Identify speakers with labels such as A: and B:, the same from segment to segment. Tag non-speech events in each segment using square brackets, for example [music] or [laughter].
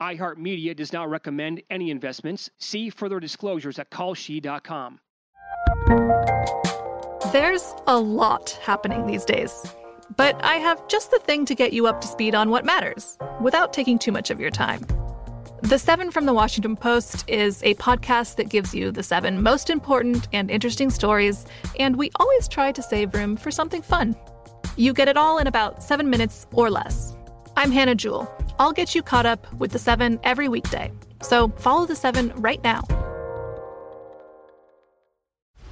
A: iHeartMedia does not recommend any investments. See further disclosures at kalshi.com.
B: There's a lot happening these days. But I have just the thing to get you up to speed on what matters without taking too much of your time. The Seven from the Washington Post is a podcast that gives you the seven most important and interesting stories, and we always try to save room for something fun. You get it all in about seven minutes or less. I'm Hannah Jewell. I'll get you caught up with the seven every weekday. So follow the seven right now.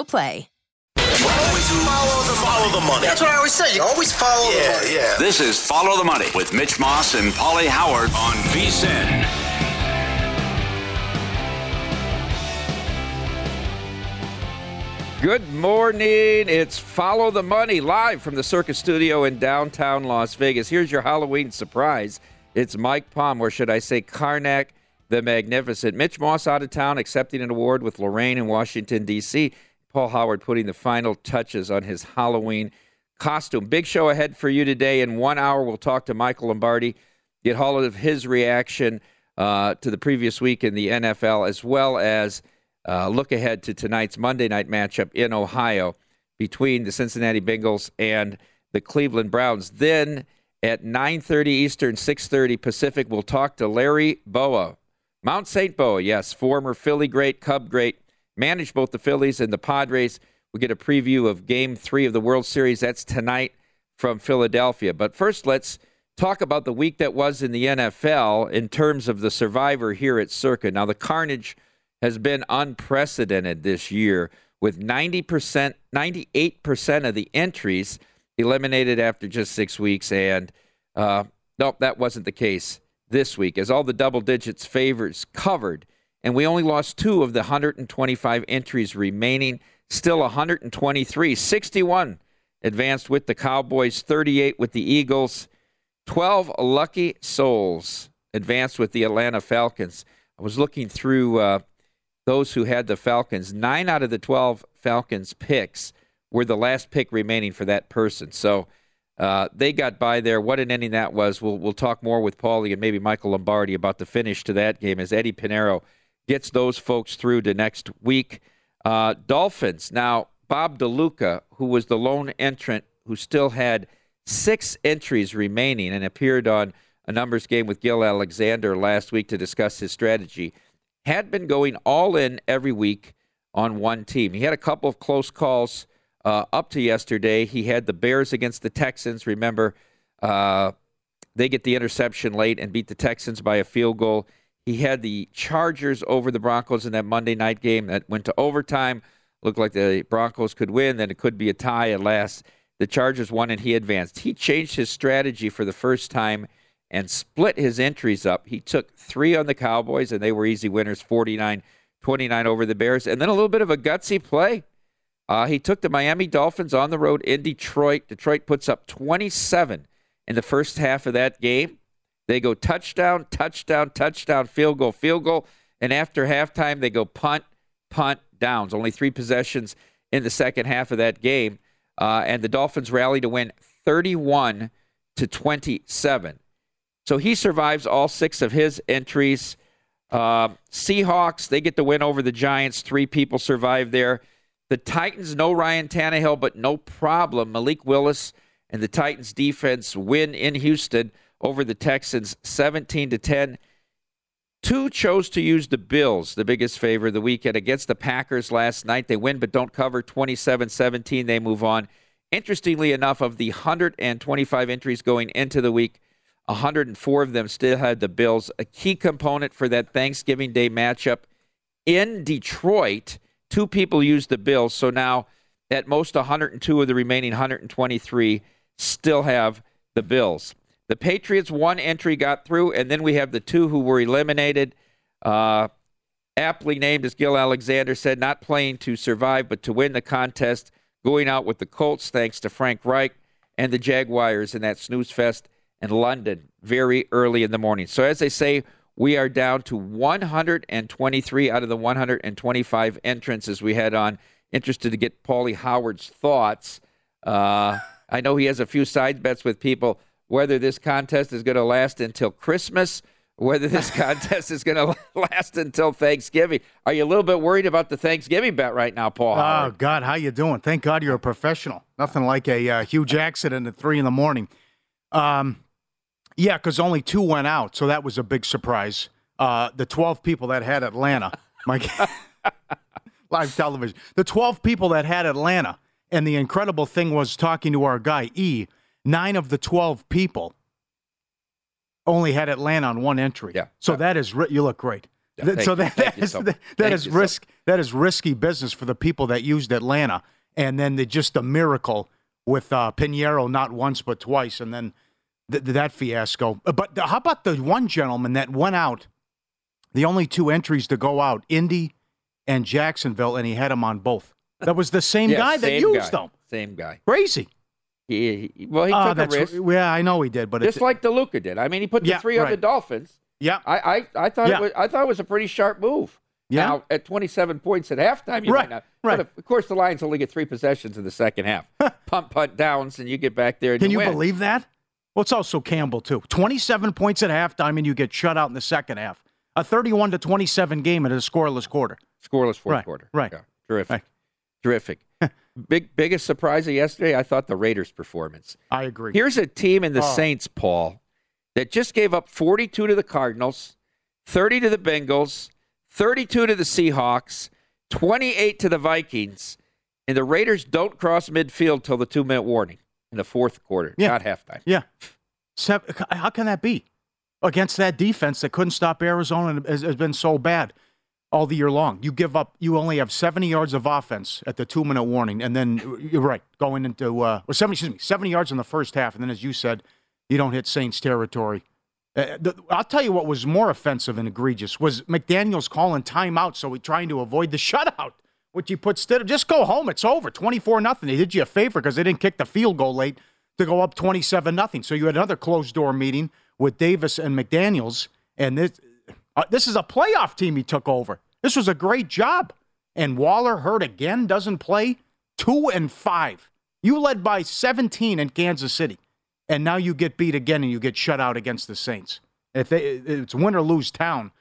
C: Play.
D: Always follow the, follow the money.
E: That's what I always say. You always follow
D: yeah,
E: the money.
D: Yeah,
F: This is Follow the Money with Mitch Moss and Polly Howard on VSIN.
G: Good morning. It's Follow the Money live from the Circa Studio in downtown Las Vegas. Here's your Halloween surprise. It's Mike Palm, or should I say Karnak the Magnificent. Mitch Moss out of town accepting an award with Lorraine in Washington, D.C. Paul Howard putting the final touches on his Halloween costume. Big show ahead for you today. In one hour, we'll talk to Michael Lombardi, get hold of his reaction uh, to the previous week in the NFL, as well as uh, look ahead to tonight's Monday night matchup in Ohio between the Cincinnati Bengals and the Cleveland Browns. Then at 9:30 Eastern, 6:30 Pacific, we'll talk to Larry Bowa, Mount St. Bowa, yes, former Philly great, Cub great, managed both the Phillies and the Padres. We get a preview of Game Three of the World Series. That's tonight from Philadelphia. But first, let's talk about the week that was in the NFL in terms of the survivor here at Circa. Now, the carnage has been unprecedented this year with 90%, 98% of the entries eliminated after just six weeks. And uh, nope, that wasn't the case this week, as all the double digits favors covered. And we only lost two of the 125 entries remaining. Still 123. 61 advanced with the Cowboys, 38 with the Eagles. 12 lucky souls advanced with the Atlanta Falcons. I was looking through uh, those who had the Falcons. Nine out of the 12 Falcons picks were the last pick remaining for that person. So uh, they got by there. What an ending that was. We'll, we'll talk more with Paulie and maybe Michael Lombardi about the finish to that game as Eddy Pineiro gets those folks through to next week. Uh, Dolphins. Now, Bob DeLuca, who was the lone entrant who still had six entries remaining and appeared on a numbers game with Gill Alexander last week to discuss his strategy, had been going all in every week on one team. He had a couple of close calls uh, up to yesterday. He had the Bears against the Texans. Remember, uh, they get the interception late and beat the Texans by a field goal. He had the Chargers over the Broncos in that Monday night game that went to overtime. Looked like the Broncos could win, then it could be a tie at last. The Chargers won and he advanced. He changed his strategy for the first time and split his entries up. He took three on the Cowboys, and they were easy winners 49 29 over the Bears. And then a little bit of a gutsy play. Uh, he took the Miami Dolphins on the road in Detroit. Detroit puts up 27 in the first half of that game. They go touchdown, touchdown, touchdown, field goal, field goal. And after halftime, they go punt, punt, downs. Only three possessions in the second half of that game. Uh, and the Dolphins rally to win 31 to 27. So he survives all six of his entries. Uh, Seahawks, they get the win over the Giants. Three people survive there. The Titans, no Ryan Tannehill, but no problem. Malik Willis and the Titans defense win in Houston over the Texans 17 to 10. Two chose to use the Bills, the biggest favor of the weekend, against the Packers last night. They win but don't cover 27 17. They move on. Interestingly enough, of the 125 entries going into the week, 104 of them still had the Bills. A key component for that Thanksgiving Day matchup in Detroit, two people used the Bills. So now, at most, 102 of the remaining 123 still have the Bills. The Patriots, one entry got through, and then we have the two who were eliminated. Uh, aptly named, as Gill Alexander said, not playing to survive, but to win the contest, going out with the Colts, thanks to Frank Reich and the Jaguars in that snooze fest in London very early in the morning. So, as they say, we are down to 123 out of the 125 entrants as we head on. Interested to get Paulie Howard's thoughts. Uh, I know he has a few side bets with people whether this contest is going to last until Christmas, whether this [laughs] contest is going [laughs] to last until Thanksgiving. Are you a little bit worried about the Thanksgiving bet right now, Paul?
E: Oh God, how you doing? Thank God you're a professional. Nothing like a uh, huge accident at three in the morning. Um, yeah, because only two went out, so that was a big surprise. Uh, the 12 people that had Atlanta, my God. [laughs] live television, the 12 people that had Atlanta, and the incredible thing was talking to our guy E. Nine of the 12 people only had Atlanta on one entry.
G: Yeah.
E: So that is you look great.
G: Yeah,
E: so
G: you.
E: that, that is
G: so-
E: that
G: thank
E: is
G: you so-
E: risk that is risky business for the people that used Atlanta, and then the, just a miracle with uh, Pineiro not once but twice, and then th- th- that fiasco. But the, how about the one gentleman that went out? The only two entries to go out, Indy and Jacksonville, and he had them on both. That was the same [laughs]
G: Yeah,
E: guy that used
G: guy.
E: them.
G: Same guy.
E: Crazy.
G: He, he- well, he
E: Oh,
G: took a risk,
E: yeah, I know he did, but
G: just
E: it's
G: like DeLuca did. I mean, he put the
E: Yeah,
G: three on the. Dolphins.
E: yeah,
G: I, I, I thought
E: Yeah.
G: it was, I thought it was a pretty sharp move.
E: Yeah.
G: Now at 27 points at halftime, you
E: Right,
G: might not.
E: right.
G: But of, course, the Lions only get three possessions in the second half. [laughs] punt, punt downs, and you get back there. And
E: Can you
G: win.
E: believe that? Well, it's also Campbell too. Twenty-seven points at halftime, and you get shut out in the second half. A thirty-one to twenty-seven game in a scoreless quarter.
G: Scoreless fourth
E: Right,
G: quarter.
E: right.
G: Yeah, terrific.
E: Right.
G: Terrific. Big biggest surprise of yesterday, I thought the Raiders' performance.
E: I agree.
G: Here's a team in the
E: Oh.
G: Saints, Paul, that just gave up 42 to the Cardinals, 30 to the Bengals, 32 to the Seahawks, 28 to the Vikings, and the Raiders don't cross midfield till the two minute warning in the fourth quarter,
E: Yeah.
G: not halftime.
E: yeah. How can that be against that defense that couldn't stop Arizona and has, has been so bad all the year long? You give up. You only have seventy yards of offense at the two-minute warning, and then you're right going into uh, or seventy. Excuse me, seventy yards in the first half, and then as you said, you don't hit Saints territory. Uh, the, I'll tell you what was more offensive and egregious was McDaniels calling timeout, so he's trying to avoid the shutout, which he put of just go home. It's over, twenty four nothing. They did you a favor because they didn't kick the field goal late to go up twenty seven nothing. So you had another closed door meeting with Davis and McDaniels, and this uh, this is a playoff team he took over. This was a great job, and Waller hurt again, doesn't play. Two and five. You led by seventeen in Kansas City and now you get beat again and you get shut out against the Saints. If they, it's win or lose town,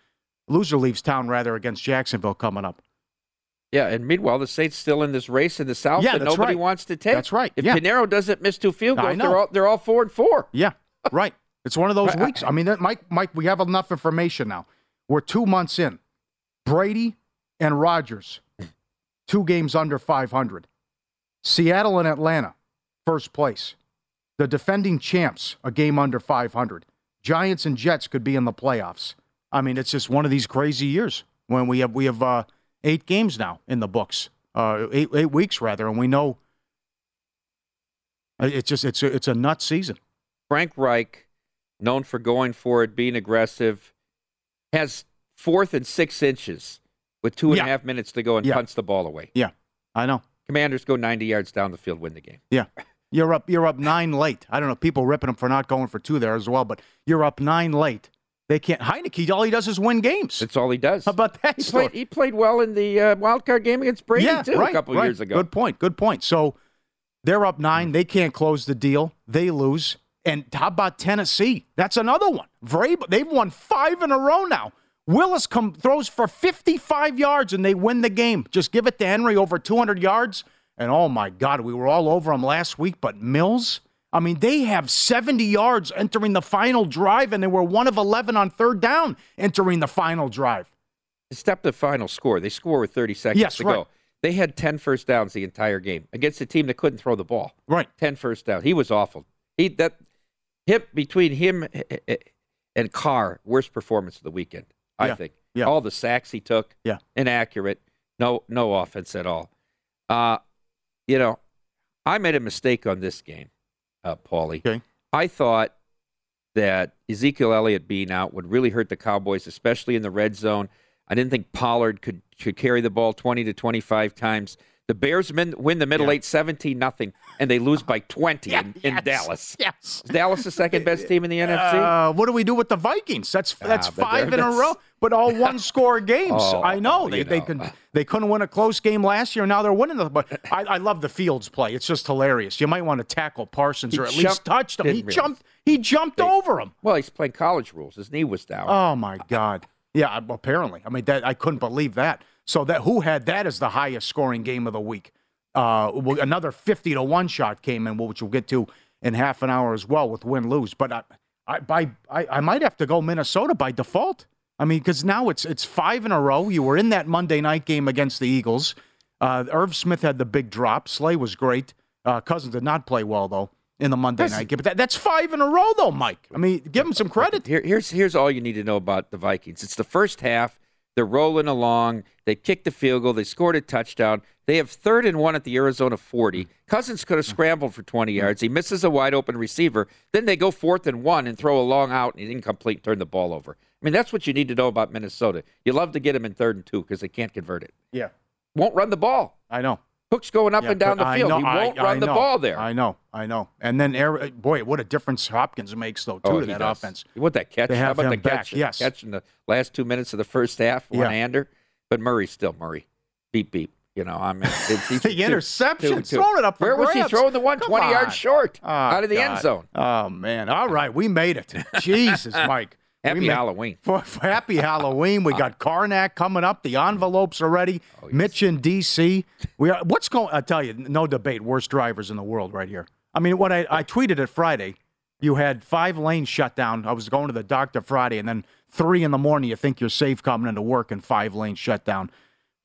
E: loser leaves town rather against Jacksonville coming up.
G: Yeah, and meanwhile, the Saints still in this race in the South
E: Yeah,
G: that nobody
E: right.
G: wants to take.
E: That's right,
G: If
E: yeah.
G: Pineiro doesn't miss two field goals, they're all, they're all four and four.
E: Yeah, right. It's one of those [laughs] weeks. I mean, Mike, Mike, we have enough information now. We're two months in. Brady and Rodgers, two games under 500. Seattle and Atlanta, first place. The defending champs, a game under 500. Giants and Jets could be in the playoffs. I mean, it's just one of these crazy years when we have we have uh, eight games now in the books, uh, eight eight weeks rather, and we know it's just it's a, it's a nut season.
G: Frank Reich, known for going for it, being aggressive, has fourth and six inches with two and a half
E: Yeah.
G: minutes to go and
E: Yeah.
G: punts the ball away.
E: Yeah, I know.
G: Commanders go 90 yards down the field, win the game.
E: Yeah. You're up you're up nine late. I don't know, people ripping him for not going for two there as well, but you're up nine late. They can't Heinicke, all he does is win games.
G: That's all he does.
E: How about that
G: He played, he played well in the uh, wild card game against Brady,
E: yeah,
G: too,
E: right,
G: a couple
E: right.
G: years ago.
E: Good point. Good point. So they're up nine. They can't close the deal. They lose. And how about Tennessee? That's another one. Vrabel, they've won five in a row now. Willis come, throws for 55 yards and they win the game. Just give it to Henry over 200 yards. And oh my God, we were all over him last week. But Mills, I mean, they have 70 yards entering the final drive, and they were one of 11 on third down entering the final drive.
G: Step the final score. They score with 30 seconds
E: Yes,
G: to
E: right.
G: go. They had 10 first downs the entire game against a team that couldn't throw the ball.
E: Right.
G: 10 first downs. He was awful. He that hip between him and Carr, worst performance of the weekend, I
E: Yeah,
G: think.
E: yeah.
G: All the sacks he took,
E: Yeah.
G: inaccurate. No no offense at all. Uh you know, I made a mistake on this game, uh, Paulie.
E: Okay.
G: I thought that Ezekiel Elliott being out would really hurt the Cowboys, especially in the red zone. I didn't think Pollard could could carry the ball 20 to 25 times. The Bears min, win the middle
E: Yeah.
G: eight 17 nothing, and they lose by 20 in, in
E: Yes,
G: Dallas.
E: Yes.
G: Is Dallas the second best team in the NFC? [laughs]
E: Uh, what do we do with the Vikings? That's that's
G: Ah,
E: five in a [laughs] row, but all [laughs] one score games.
G: Oh,
E: I know they
G: you
E: they
G: know.
E: could they couldn't win a close game last year. Now they're winning the. But I, I love the Fields play. It's just hilarious. You might want to tackle Parsons
G: He
E: or at
G: jumped-
E: least touch him. He
G: really.
E: jumped. He jumped over him.
G: Well, he's playing college rules. His knee was down.
E: Oh my God. Yeah, apparently. I mean, that I couldn't believe that. So that who had that as the highest scoring game of the week? Uh, another fifty to one shot came in, which we'll get to in half an hour as well with win lose. But I, I by I, I might have to go Minnesota by default. I mean, because now it's it's five in a row. You were in that Monday night game against the Eagles. Uh, Irv Smith had the big drop. Slay was great. Uh, Cousins did not play well though in the Monday
G: Listen.
E: night game. But that, that's five in a row though, Mike. I mean, give him some credit.
G: Here, here's here's all you need to know about the Vikings. It's the first half. They're rolling along. They kicked the field goal. They scored a touchdown. They have third and one at the Arizona 40. Cousins could have mm. scrambled for 20 mm. yards. He misses a wide open receiver. Then they go fourth and one and throw a long out and incomplete, turn the ball over. I mean, that's what you need to know about Minnesota. You love to get them in third and two because they can't convert it.
E: Yeah,
G: Won't run the ball.
E: I know.
G: Hook's going up
E: Yeah,
G: and down the
E: I
G: field.
E: know-
G: he won't
E: I
G: run the
E: know.
G: ball there.
E: I know, I know. And then, boy, what a difference Hopkins makes though too
G: Oh,
E: to that
G: does.
E: offense.
G: What that catch?
E: They
G: How
E: have
G: about the
E: back,
G: catch?
E: yes.
G: catch in the last two minutes of the first half,
E: Yeah.
G: one hander. But Murray still Murray, beep beep. You know, I mean, it's, [laughs] he's
E: The
G: two-
E: interception,
G: two two.
E: throwing it up for
G: Where was he throwing the one
E: Come
G: 20
E: on.
G: yards short
E: Oh,
G: out of the end zone?
E: Oh man! All right, we made it. [laughs] Jesus, Mike. We
G: Happy
E: made-
G: Halloween. [laughs]
E: For, for happy Halloween. We [laughs] got Karnak coming up. The envelopes are ready.
G: Oh, yes.
E: Mitch in D.C. We are. What's going? I tell you, no debate. Worst drivers in the world, right here. I mean, what I, I tweeted it Friday. You had five lanes shut down. I was going to the doctor Friday, and then three in the morning. You think you're safe coming into work, and five lanes shut down.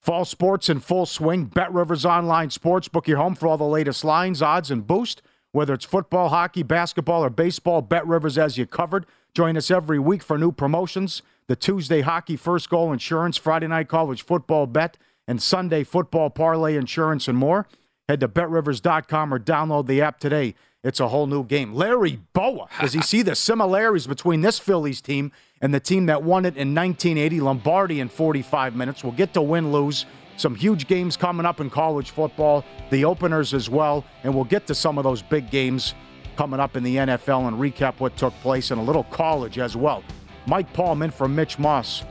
E: Fall sports in full swing. Bet Rivers Online Sports. Book your home for all the latest lines, odds, and boost. Whether it's football, hockey, basketball, or baseball, Bet Rivers has you covered. Join us every week for new promotions. The Tuesday hockey first goal insurance, Friday night college football bet, and Sunday football parlay insurance and more. Head to betrivers.com or download the app today. It's a whole new game. Larry Bowa, does he see the similarities between this Phillies team and the team that won it in 1980, Lombardi in 45 minutes? We'll get to win lose. Some huge games coming up in college football, the openers as well, and we'll get to some of those big games coming up in the NFL and recap what took place in a little college as well. Mike Paulman from Mitch Moss.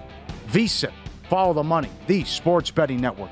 E: VSIN, follow the money, the sports betting network.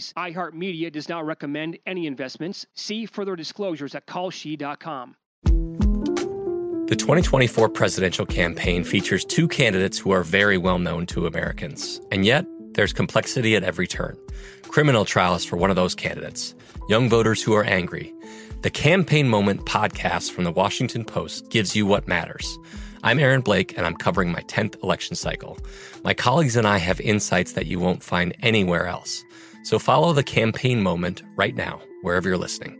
A: fees. iHeartMedia does not recommend any investments. See further disclosures at kalshi.com.
H: The 2024 presidential campaign features two candidates who are very well known to Americans. And yet, there's complexity at every turn. Criminal trials for one of those candidates, young voters who are angry. The Campaign Moment podcast from the Washington Post gives you what matters. I'm Aaron Blake, and I'm covering my 10th election cycle. My colleagues and I have insights that you won't find anywhere else. So follow the campaign moment right now, wherever you're listening.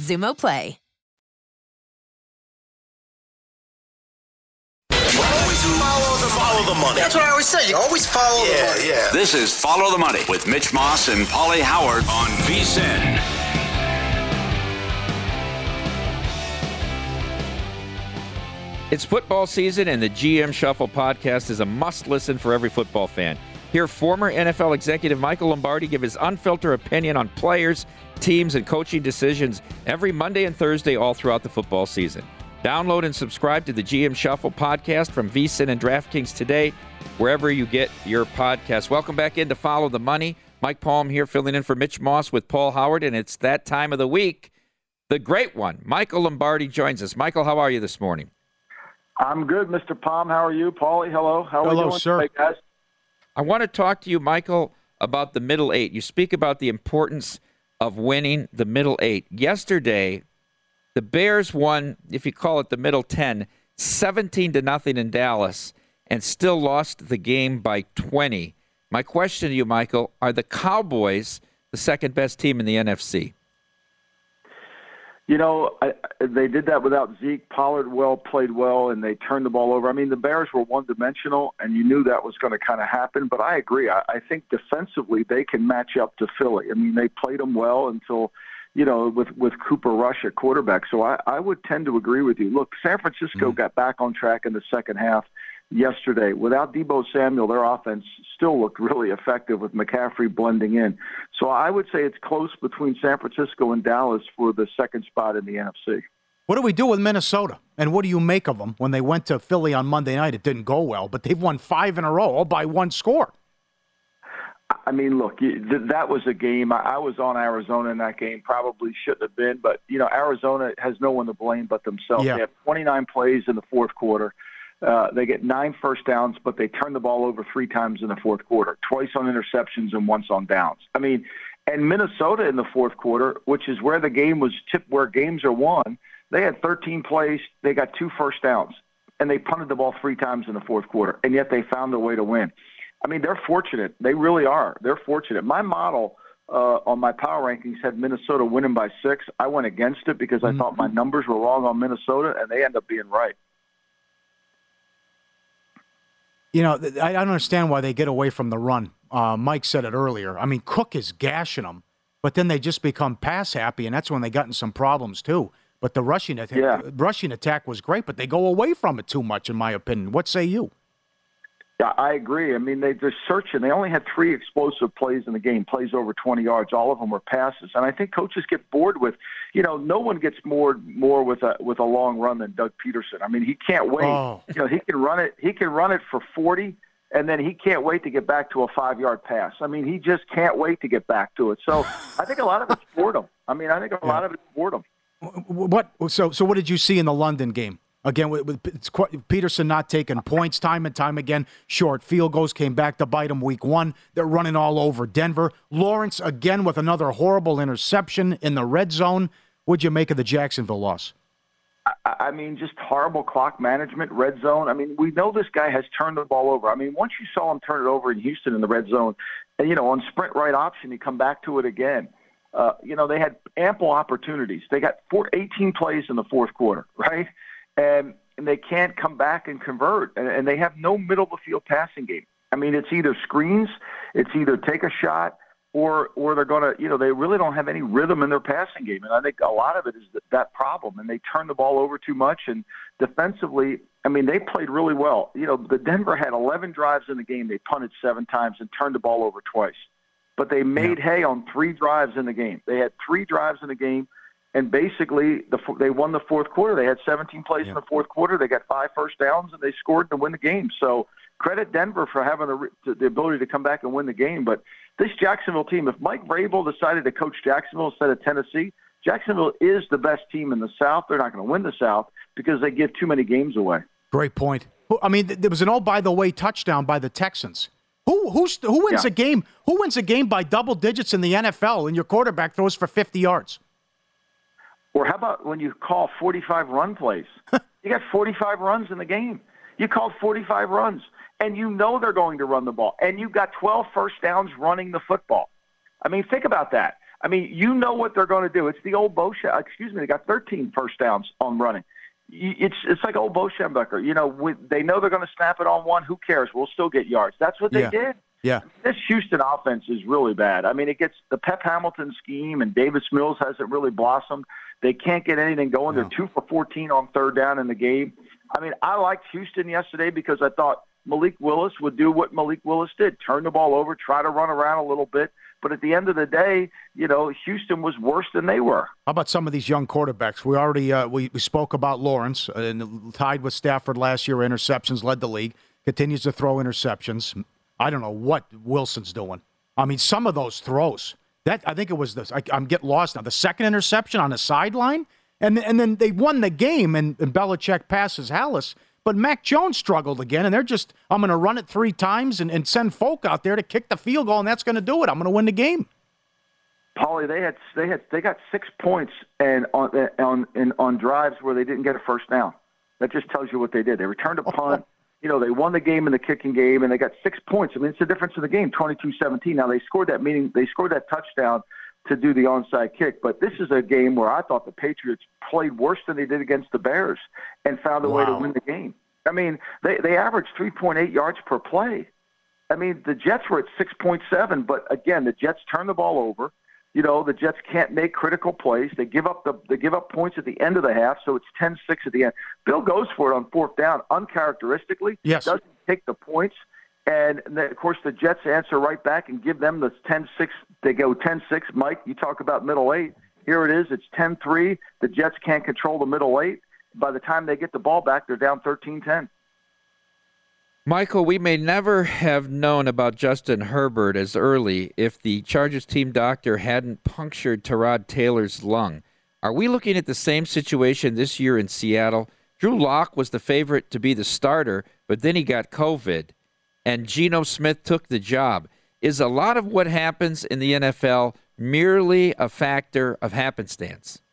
C: Xumo Play.
D: Always follow the, follow the money.
I: That's what I always say. You always follow the money.
D: yeah.
F: This is Follow the Money with Mitch Moss and Polly Howard on VSIN.
G: It's football season, and the GM Shuffle podcast is a must listen for every football fan. Hear former NFL executive Michael Lombardi give his unfiltered opinion on players, teams, and coaching decisions every Monday and Thursday all throughout the football season. Download and subscribe to the GM Shuffle podcast from VSIN and DraftKings today, wherever you get your podcast. Welcome back in to Follow the Money. Mike Palm here filling in for Mitch Moss with Paul Howard, and it's that time of the week. The great one, Michael Lombardi, joins us. Michael, how are you this morning?
J: I'm good, Mr. Palm. How are you, Paulie? Hello. How are
E: Hello,
J: we doing
E: sir.
J: today, guys?
G: I want to talk to you, Michael, about the middle eight. You speak about the importance of winning the middle eight. Yesterday, the Bears won, if you call it the middle 10, 17 to nothing in Dallas and still lost the game by 20. My question to you, Michael, are the Cowboys the second best team in the NFC?
J: You know, I, they did that without Zeke. Pollard well played well, and they turned the ball over. I mean, the Bears were one-dimensional, and you knew that was going to kind of happen. But I agree. I, I think defensively they can match up to Philly. I mean, they played them well until, you know, with with Cooper Rush at quarterback. So I, I would tend to agree with you. Look, San Francisco mm-hmm. got back on track in the second half yesterday. Without Deebo Samuel, their offense still looked really effective with McCaffrey blending in. So I would say it's close between San Francisco and Dallas for the second spot in the NFC.
E: What do we do with Minnesota? And what do you make of them when they went to Philly on Monday night? It didn't go well, but they've won five in a row, all by one score.
J: I mean, look, that was a game. I was on Arizona in that game. Probably shouldn't have been, but you know, Arizona has no one to blame but themselves.
E: Yeah.
J: They have 29 plays in the fourth quarter. Uh, they get nine first downs, but they turn the ball over three times in the fourth quarter, twice on interceptions and once on downs. I mean, and Minnesota in the fourth quarter, which is where the game was tipped, where games are won, they had 13 plays. They got two first downs, and they punted the ball three times in the fourth quarter, and yet they found a way to win. I mean, they're fortunate. They really are. They're fortunate. My model uh, on my power rankings had Minnesota winning by six. I went against it because I thought my numbers were wrong on Minnesota, and they end up being right.
E: You know, I don't understand why they get away from the run. Uh, Mike said it earlier. I mean, Cook is gashing them, but then they just become pass happy, and that's when they got in some problems too. But the rushing attack,
J: Yeah.
E: rushing attack was great, but they go away from it too much, in my opinion. What say you?
J: Yeah, I agree. I mean, they, they're searching. They only had three explosive plays in the game, plays over 20 yards. All of them were passes, and I think coaches get bored with, you know, no one gets more more with a with a long run than Doug Pederson. I mean, he can't wait.
E: Oh.
J: You know, he can run it. He can run it for 40, and then he can't wait to get back to a five yard pass. I mean, he just can't wait to get back to it. So I think a lot of it's boredom. I mean, I think a lot of it's boredom.
E: What? So, so what did you see in the London game? Again, with, with quite, Pederson not taking points time and time again. Short field goals came back to bite him week one. They're running all over Denver. Lawrence again with another horrible interception in the red zone. What'd you make of the Jacksonville loss?
J: I I mean, just horrible clock management, red zone. I mean, we know this guy has turned the ball over. I mean, once you saw him turn it over in Houston in the red zone, and you know, on sprint right option, he come back to it again. Uh, you know, they had ample opportunities. They got four, 18 plays in the fourth quarter, [laughs] right? And, and they can't come back and convert. And, and they have no middle of the field passing game. I mean, it's either screens, it's either take a shot, or or they're going to, you know, they really don't have any rhythm in their passing game. And I think a lot of it is that, that problem. And they turn the ball over too much. And defensively, I mean, they played really well. You know, the Denver had 11 drives in the game. They punted seven times and turned the ball over twice. But they made hay on three drives in the game. They had three drives in the game and basically the they won the fourth quarter. They had 17 plays in the fourth quarter. They got five first downs and they scored to win the game. So credit Denver for having the the ability to come back and win the game. But this Jacksonville team, if Mike Vrabel decided to coach Jacksonville instead of Tennessee, Jacksonville is the best team in the South. They're not going to win the South because they give too many games away.
E: Great point. I mean, there was an all by the way touchdown by the Texans. Who who's, who wins
J: Yeah.
E: a game? Who wins a game by double digits in the NFL? And your quarterback throws for 50 yards.
J: Or how about when you call 45 run plays? [laughs] you got 45 runs in the game. You called 45 runs, and you know they're going to run the ball, and you've got 12 first downs running the football. I mean, think about that. I mean, you know what they're going to do. It's the old Bo. Excuse me, they got 13 first downs on running. It's it's like old Bo Schembechler. You know, we, they know they're going to snap it on one. Who cares? We'll still get yards. That's what they
E: Yeah.
J: did.
E: Yeah.
J: This Houston offense is really bad. I mean, it gets the Pep Hamilton scheme, and Davis Mills hasn't really blossomed. They can't get anything going. They're two for 14 on third down in the game. I mean, I liked Houston yesterday because I thought Malik Willis would do what Malik Willis did turn the ball over, try to run around a little bit. But at the end of the day, you know, Houston was worse than they were.
E: How about some of these young quarterbacks? We already uh, we, we spoke about Lawrence uh, and tied with Stafford last year. Interceptions led the league. Continues to throw interceptions. I don't know what Wilson's doing. I mean, some of those throws. That I think it was the I, I'm getting lost now. The second interception on the sideline, and and then they won the game, and, and Belichick passes Halas. But Mac Jones struggled again, and they're just I'm going to run it three times and, and send folk out there to kick the field goal, and that's going to do it. I'm going to win the game.
J: Paulie, they had they had they got six points and on on in, on drives where they didn't get a first down. That just tells you what they did. They returned a oh, punt. You know, they won the game in the kicking game, and they got six points. I mean, it's the difference in the game, 22-17. Now they scored that meaning they scored that touchdown to do the onside kick. But this is a game where I thought the Patriots played worse than they did against the Bears and found a way to win the game. I mean, they they averaged 3.8 yards per play. I mean, the Jets were at 6.7, but again, the Jets turned the ball over. You know, the Jets can't make critical plays. They give up the they give up points at the end of the half, so it's 10-6 at the end. Bill goes for it on fourth down, uncharacteristically.
E: Yes.
J: Doesn't take the points. And then, of course, the Jets answer right back and give them the 10-6. They go 10-6. Mike, you talk about middle eight. Here it is. It's 10-3. The Jets can't control the middle eight. By the time they get the ball back, they're down 13-10.
G: Michael, we may never have known about Justin Herbert as early if the Chargers team doctor hadn't punctured Tyrod Taylor's lung. Are we looking at the same situation this year in Seattle? Drew Lock was the favorite to be the starter, but then he got COVID, and Geno Smith took the job. Is a lot of what happens in the NFL merely a factor of happenstance?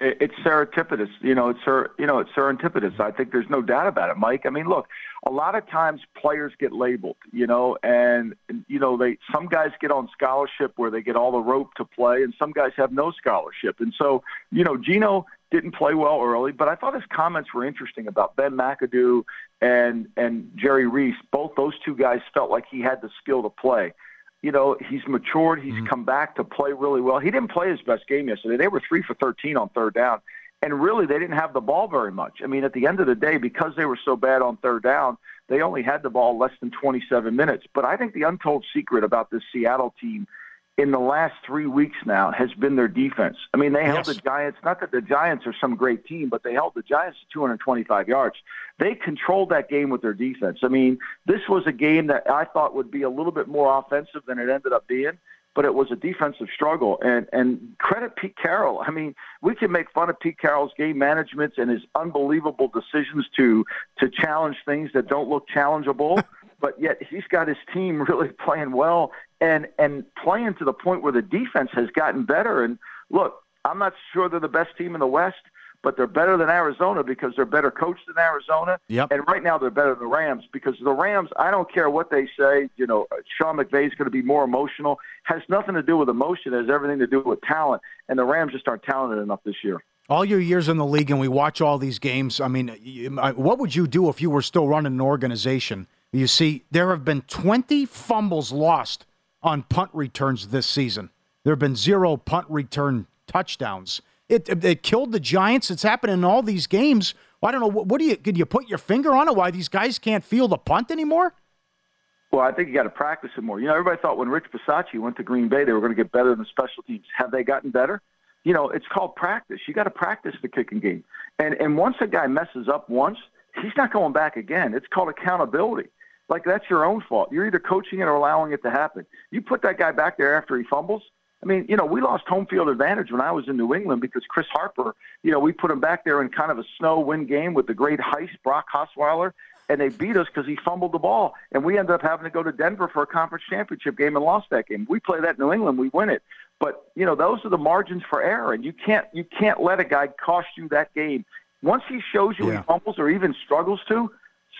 J: It- it's serendipitous. You know, it's ser, you know, it's serendipitous. I think there's no doubt about it, Mike. I mean, look, a lot of times players get labeled, you know, and you know they some guys get on scholarship where they get all the rope to play, and some guys have no scholarship. And so, you know, Geno didn't play well early, but I thought his comments were interesting about Ben McAdoo and and Jerry Reese. Both those two guys felt like he had the skill to play you know, he's matured. He's mm-hmm. come back to play really well. He didn't play his best game yesterday. They were three for 13 on third down. And really, they didn't have the ball very much. I mean, at the end of the day, because they were so bad on third down, they only had the ball less than 27 minutes. But I think the untold secret about this Seattle team in the last three weeks now has been their defense. I mean, they held
E: Yes.
J: the Giants, not that the Giants are some great team, but they held the Giants to 225 yards. They controlled that game with their defense. I mean, this was a game that I thought would be a little bit more offensive than it ended up being. But it was a defensive struggle, and and credit Pete Carroll. I mean, we can make fun of Pete Carroll's game management and his unbelievable decisions to to challenge things that don't look challengeable, [laughs] but yet he's got his team really playing well and and playing to the point where the defense has gotten better. And look, I'm not sure they're the best team in the West, but they're better than Arizona because they're better coached than Arizona.
E: Yep.
J: And right now they're better than the Rams because the Rams, I don't care what they say, you know, Sean McVay's going to be more emotional. Has nothing to do with emotion, it has everything to do with talent. And the Rams just aren't talented enough this year.
E: All your years in the league, and we watch all these games. I mean, what would you do if you were still running an organization? You see, there have been 20 fumbles lost on punt returns this season. There have been zero punt return touchdowns. It, it, killed the Giants. It's happening in all these games. I don't know. What, what do you? Could you put your finger on it? Why these guys can't feel the punt anymore?
J: Well, I think you got to practice it more. You know, everybody thought when Rich Bisaccia went to Green Bay, they were going to get better in the special teams. Have they gotten better? You know, it's called practice. You got to practice the kicking game. And and once a guy messes up once, he's not going back again. It's called accountability. Like that's your own fault. You're either coaching it or allowing it to happen. You put that guy back there after he fumbles. I mean, you know, we lost home field advantage when I was in New England because Chris Harper, you know, we put him back there in kind of a snow wind game with the great heist, Brock Osweiler, and they beat us because he fumbled the ball. And we ended up having to go to Denver for a conference championship game and lost that game. We play that in New England, we win it. But you know, those are the margins for error, and you can't you can't let a guy cost you that game. Once he shows you
E: Yeah.
J: he fumbles or even struggles to,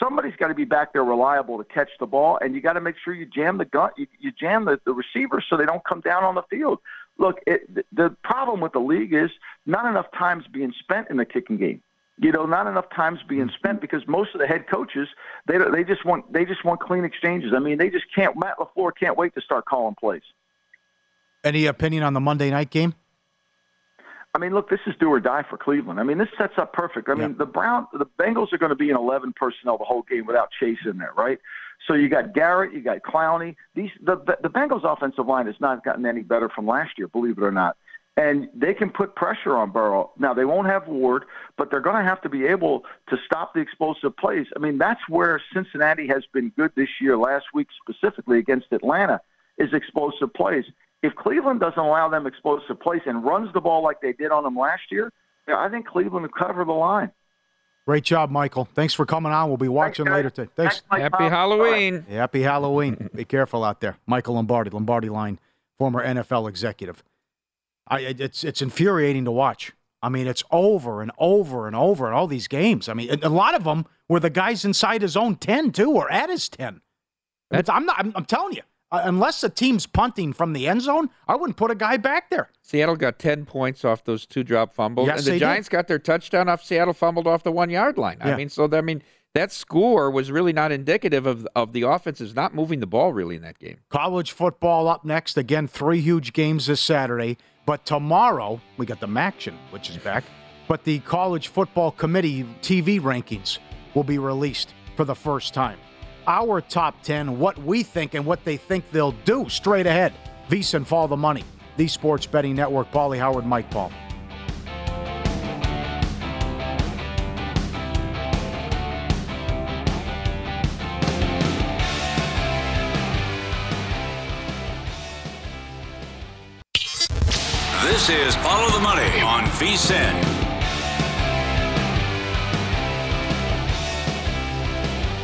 J: somebody's got to be back there reliable to catch the ball, and you got to make sure you jam the gun, you, you jam the, the receivers so they don't come down on the field. Look, it, the- the problem with the league is not enough time's being spent in the kicking game. You know, not enough time's being mm-hmm. spent because most of the head coaches they they just want they just want clean exchanges. I mean, they just can't. Matt LaFleur can't wait to start calling plays.
E: Any opinion on the Monday night game?
J: I mean, look, this is do or die for Cleveland. I mean, this sets up perfect. I mean,
E: Yeah.
J: the Brown, the Bengals are going to be in 11 personnel the whole game without Chase in there, right? So you got Garrett, you got Clowney. These the the, the Bengals offensive line has not gotten any better from last year, believe it or not. And they can put pressure on Burrow. Now they won't have Ward, but they're going to have to be able to stop the explosive plays. I mean, that's where Cincinnati has been good this year. Last week specifically against Atlanta is explosive plays. If Cleveland doesn't allow them explosive plays and runs the ball like they did on them last year, I think Cleveland will cover the line.
E: Great job, Michael. Thanks for coming on. We'll be watching
J: guys.
E: later today. Thanks.
J: Mike
G: Happy
J: Tom.
G: Halloween.
E: Happy Halloween. [laughs] Be careful out there. Michael Lombardi, Lombardi Line, former NFL executive. I, it's it's infuriating to watch. I mean, it's over and over and over in all these games. I mean, a lot of them were the guys inside his own 10, too, or at his 10. It's, I'm, not, I'm, I'm telling you, uh, unless the team's punting from the end zone, I wouldn't put a guy back there.
G: Seattle got 10 points off those two drop fumbles.
E: Yes,
G: and the
E: they did.
G: Giants got their touchdown off Seattle fumbled off the one yard line. I mean, so, I mean, that score was really not indicative of, of the offenses not moving the ball really in that game.
E: College football up next. Again, three huge games this Saturday. But tomorrow, we got the MACtion, which is back. But the College Football Committee TV rankings will be released for the first time. Our top 10, what we think and what they think they'll do straight ahead. VSiN, follow the money. The Sports Betting Network, Paulie Howard, Mike Palm.
F: This is Follow the Money on VSIN.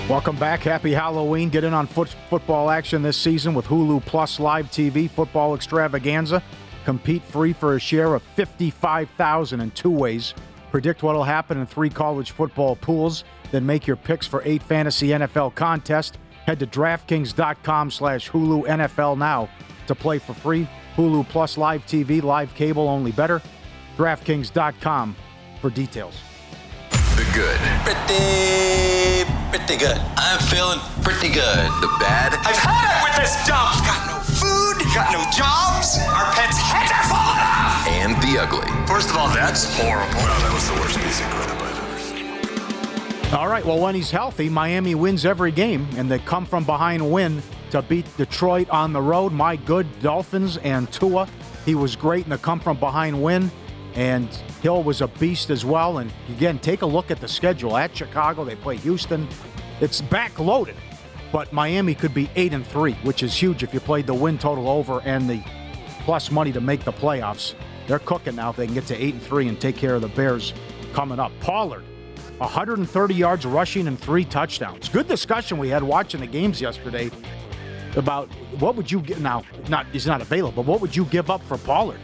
E: Welcome back. Happy Halloween. Get in on foot, football action this season with Hulu Plus Live TV Football Extravaganza. Compete free for a share of 55000 in two ways. Predict what will happen in three college football pools. Then make your picks for eight fantasy NFL contests. Head to DraftKings.com slash Hulu NFL now to play for free. Hulu Plus Live TV, live cable only better. DraftKings.com for details.
D: The good.
I: Pretty, pretty good. I'm feeling pretty good.
D: The bad.
K: I've had it with this dump. Got no food, got no jobs. Our pets' heads are falling off.
D: And the ugly.
K: First of all, that's horrible. Well, that was the worst piece of crap I've ever seen.
E: All right. Well, when he's healthy, Miami wins every game, and they come from behind win to beat Detroit on the road. My good Dolphins and Tua. He was great in the come from behind win, and Hill was a beast as well. And again, take a look at the schedule at Chicago. They play Houston. It's backloaded, but Miami could be eight and three, which is huge if you played the win total over and the plus money to make the playoffs. They're cooking now if they can get to eight and three and take care of the Bears coming up. Pollard, 130 yards rushing and three touchdowns. Good discussion we had watching the games yesterday about what would you get now. Not he's not available. But what would you give up for Pollard?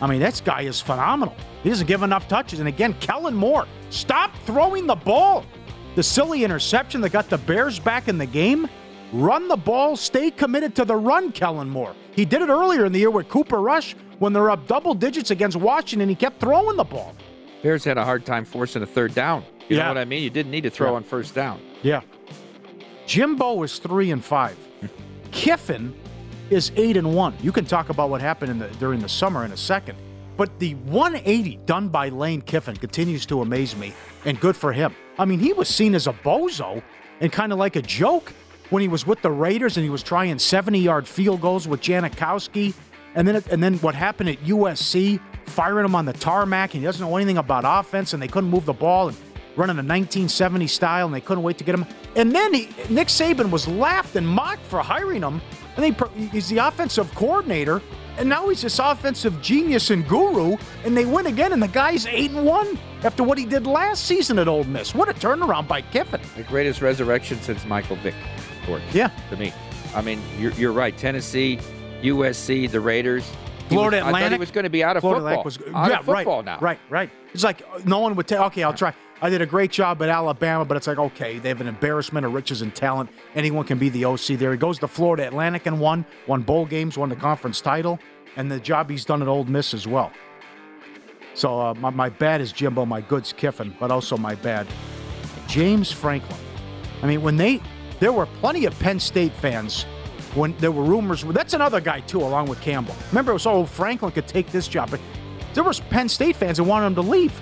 E: I mean, this guy is phenomenal. He doesn't give enough touches. And again, Kellen Moore, stop throwing the ball. The silly interception that got the Bears back in the game. Run the ball, stay committed to the run, Kellen Moore. He did it earlier in the year with Cooper Rush when they're up double digits against Washington. He kept throwing the ball.
G: Bears had a hard time forcing a third down. You
E: Yeah.
G: know what I mean? You didn't need to throw
E: Yeah.
G: on first down.
E: Yeah. Jimbo is three and five. [laughs] Kiffin is eight and one. You can talk about what happened in the, during the summer in a second. But the 180 done by Lane Kiffin continues to amaze me, and good for him. I mean, he was seen as a bozo and kind of like a joke when he was with the Raiders and he was trying 70-yard field goals with Janikowski, and then and then what happened at USC, firing him on the tarmac, and he doesn't know anything about offense, and they couldn't move the ball and running a 1970 style, and they couldn't wait to get him. And then he, Nick Saban was laughed and mocked for hiring him, and they, pro- he's the offensive coordinator, and now he's this offensive genius and guru, and they win again, and the guy's eight and one after what he did last season at Ole Miss. What a turnaround by Kiffin!
G: The greatest resurrection since Michael Vick. Court,
E: Yeah.
G: To me. I mean, you're, you're right. Tennessee, USC, the Raiders. He
E: Florida
G: was- I thought
E: Atlantic
G: he was going to be out of
E: Florida
G: football.
E: Atlantic was
G: out
E: yeah,
G: of football
E: right,
G: now.
E: Right, right. It's like no one would take. Okay, I'll try. I did a great job at Alabama, but it's like okay, they have an embarrassment of riches and talent. Anyone can be the OC there. He goes to Florida Atlantic and won, won bowl games, won the conference title, and the job he's done at Ole Miss as well. So uh, my, my bad is Jimbo, my good's Kiffin, but also my bad, James Franklin. I mean, when they there were plenty of Penn State fans when there were rumors. That's another guy too, along with Campbell. Remember, it was oh Franklin could take this job, but there was Penn State fans that wanted him to leave,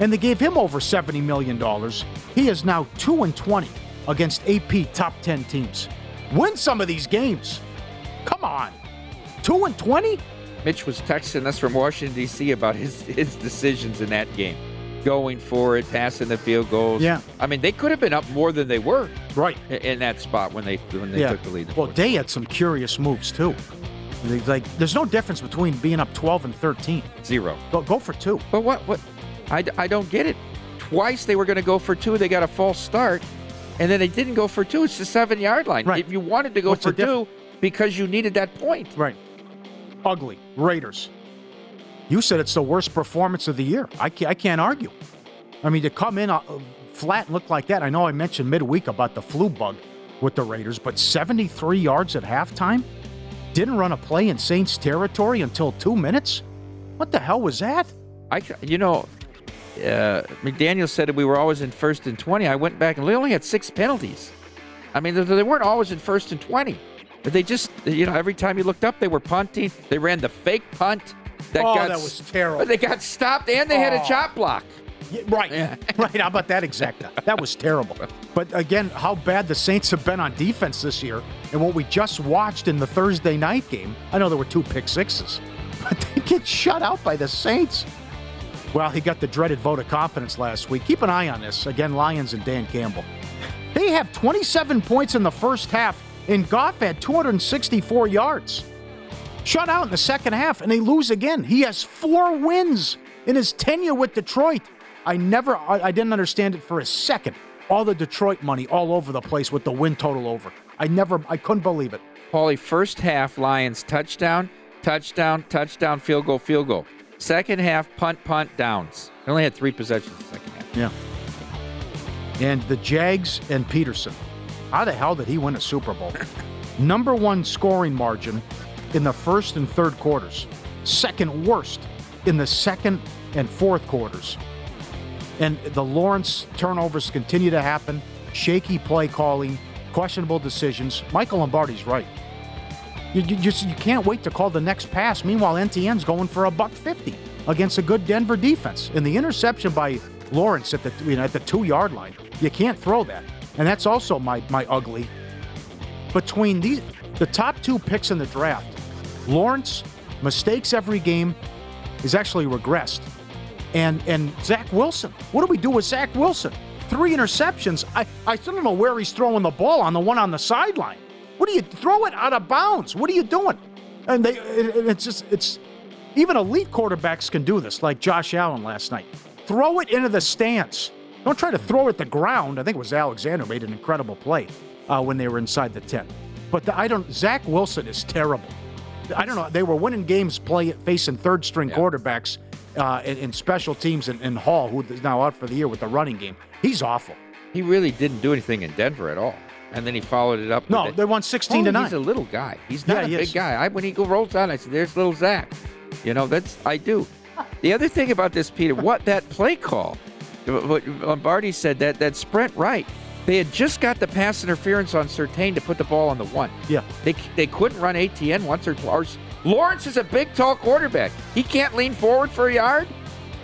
E: and they gave him over seventy million dollars. He is now two and twenty against AP top ten teams. Win some of these games. Come on, two and twenty.
G: Mitch was texting us from Washington, D.C. about his, his decisions in that game. Going for it, passing the field goals.
E: Yeah.
G: I mean, they could have been up more than they were
E: Right.
G: in that spot when they when they
E: yeah.
G: took the lead.
E: Well, they had some curious moves too. Like, there's no difference between being up twelve and thirteen.
G: Zero.
E: Go go for two.
G: But what? What? I, I don't get it. Twice they were going to go for two. They got a false start, and then they didn't go for two. It's the seven yard line.
E: Right.
G: If you wanted to go
E: What's
G: for two because you needed that point,
E: Right. Ugly. Raiders. You said it's the worst performance of the year. I can't, I can't argue. I mean, to come in uh, flat and look like that, I know I mentioned midweek about the flu bug with the Raiders, but 73 yards at halftime? Didn't run a play in Saints territory until two minutes? What the hell was that?
G: I you know, uh, McDaniel said we were always in first and twenty. I went back and they only had six penalties. I mean, they, weren't always in first and twenty. But They just, you know, every time you looked up, they were punting. They ran the fake punt. That
E: Oh,
G: got,
E: that was terrible.
G: But they got stopped and they had a
E: Oh.
G: chop block.
E: Yeah, right. [laughs] right. How about that exacta? That was terrible. But again, how bad the Saints have been on defense this year, and what we just watched in the Thursday night game. I know there were two pick sixes, [laughs] but they get shut out by the Saints. Well, he got the dreaded vote of confidence last week. Keep an eye on this. Again, Lions and Dan Campbell. They have 27 points in the first half, and Goff had 264 yards. Shut out in the second half, and they lose again. He has four wins in his tenure with Detroit. I never, I, I didn't understand it for a second. All the Detroit money all over the place with the win total over. I never, I couldn't believe it.
G: Paulie, first half, Lions touchdown, touchdown, touchdown, field goal, field goal. Second half, punt, punt, downs. They only had three possessions in the second half.
E: Yeah. And the Jags and Pederson. How the hell did he win a Super Bowl? [laughs] Number one scoring margin in the first and third quarters. Second worst in the second and fourth quarters. And the Lawrence turnovers continue to happen. Shaky play calling, questionable decisions. Michael Lombardi's right. You, you just you can't wait to call the next pass. Meanwhile, ETN's going for a buck fifty against a good Denver defense. And the interception by Lawrence at the you know at the two yard line. You can't throw that, and that's also my my ugly. Between these the top two picks in the draft, Lawrence mistakes every game, is actually regressed, and and Zach Wilson. What do we do with Zach Wilson? Three interceptions. I I still don't know where he's throwing the ball on the one on the sideline. What do you throw it out of bounds? What are you doing? And they it, it's just it's even elite quarterbacks can do this, like Josh Allen last night. Throw it into the stands. Don't try to throw it at the ground. I think it was Alexander made an incredible play uh, when they were inside the 10. But the, I don't. Zach Wilson is terrible. I don't know. They were winning games play facing third string yeah. quarterbacks uh, in, in, special teams and, and Hall, who is now out for the year with the running game. He's awful.
G: He really didn't do anything in Denver at all. And then he followed it up.
E: No, they won 16
G: oh,
E: to 9.
G: He's a little guy. He's not
E: yeah,
G: a big guy. I, when he rolls out, I said, there's little Zach. You know, that's, I do. The other thing about this, Peter, what that play call, what Lombardi said, that, that sprint right, they had just got the pass interference on Surtain to put the ball on the one.
E: Yeah.
G: They, they couldn't run ETN once or twice. Lawrence is a big, tall quarterback. He can't lean forward for a yard.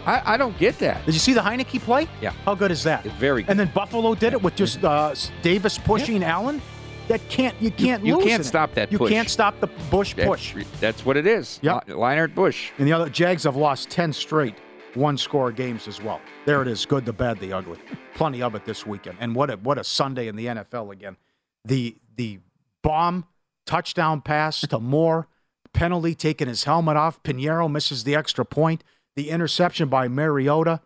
G: I, I don't get that.
E: Did you see the Heinicke play?
G: Yeah.
E: How good is that?
G: It's very good.
E: And then Buffalo did it with just uh, Davis pushing yeah. Allen. That can't you can't
G: you,
E: you
G: can't stop
E: it.
G: that.
E: You
G: push.
E: can't stop the Bush push.
G: That's, that's what it is.
E: Yeah,
G: Leinart Bush.
E: And the other Jags have lost ten straight one score games as well. There it is. Good, the bad, the ugly. Plenty of it this weekend. And what a what a Sunday in the NFL again. The the bomb touchdown pass to [laughs] Moore, penalty taking his helmet off. Pineiro misses the extra point. The interception by Mariota.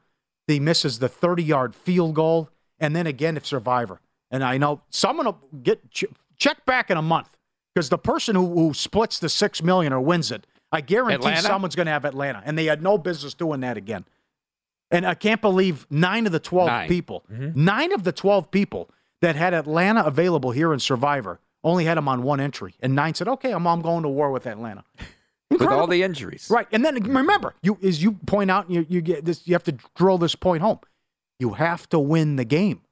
E: He misses the 30 yard field goal. And then again, if Survivor. And I know someone will get ch- check back in a month because the person who, who splits the six million or wins it, I guarantee
G: Atlanta?
E: someone's going to have Atlanta, and they had no business doing that again. And I can't believe nine of the twelve
G: nine.
E: people,
G: mm-hmm.
E: nine of the twelve people that had Atlanta available here in Survivor only had them on one entry, and nine said, "Okay, I'm, I'm going to war with Atlanta."
G: Incredible. With all the injuries,
E: right? And then remember, you as you point out, you you get this. You have to drill this point home. You have to win the game.